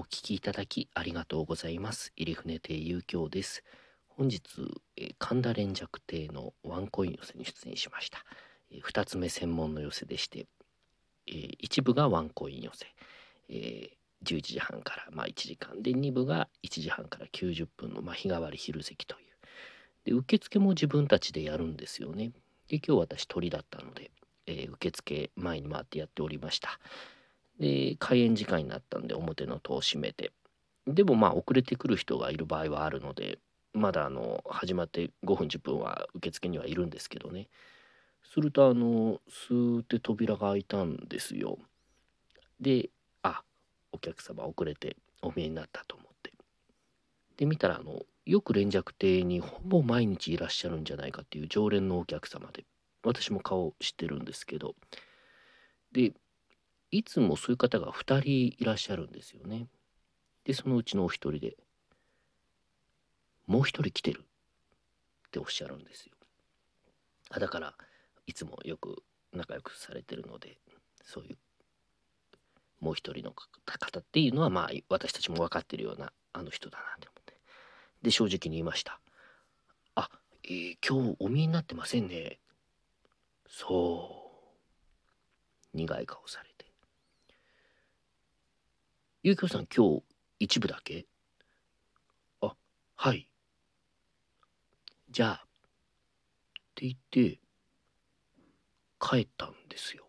お聞きいただきありがとうございます。入船亭遊興です。本日、えー、神田連雀亭のワンコイン寄せに出演しました、えー、2つ目専門の寄せでして、えー、1部がワンコイン寄せ、えー、11時半から、まあ、1時間で2部が1時半から90分の、まあ、日替わり昼席という。で受付も自分たちでやるんですよね。で今日私鳥だったので、えー、受付前に回ってやっておりました。で開演時間になったんで表の戸を閉めて。でもまあ遅れてくる人がいる場合はあるのでまだあの始まって5分10分は受付にはいるんですけどね。するとあのスーって扉が開いたんですよ。であお客様遅れてお見えになったと思って。で見たらあのよく連雀亭にほぼ毎日いらっしゃるんじゃないかっていう常連のお客様で私も顔知ってるんですけど。でいつもそういう方が2人いらっしゃるんですよね。で、そのうちのお一人で、もう一人来てるっておっしゃるんですよ。あだから、いつもよく仲良くされてるので、そういう、もう一人の方っていうのは、まあ、私たちも分かってるようなあの人だなって思って。で、正直に言いました。あ、えー、今日お見えになってませんね。そう。苦い顔されて。ゆうきょうさん今日一部だけ？あ、はい。じゃあ、って言って、帰ったんですよ。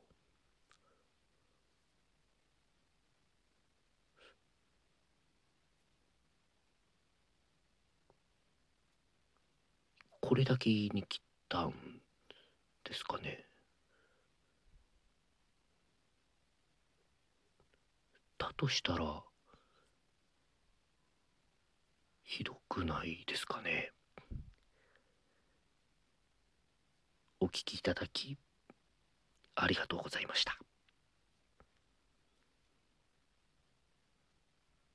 これだけ言いに来たんですかね。だとしたらひどくないですかね？お聞きいただきありがとうございました。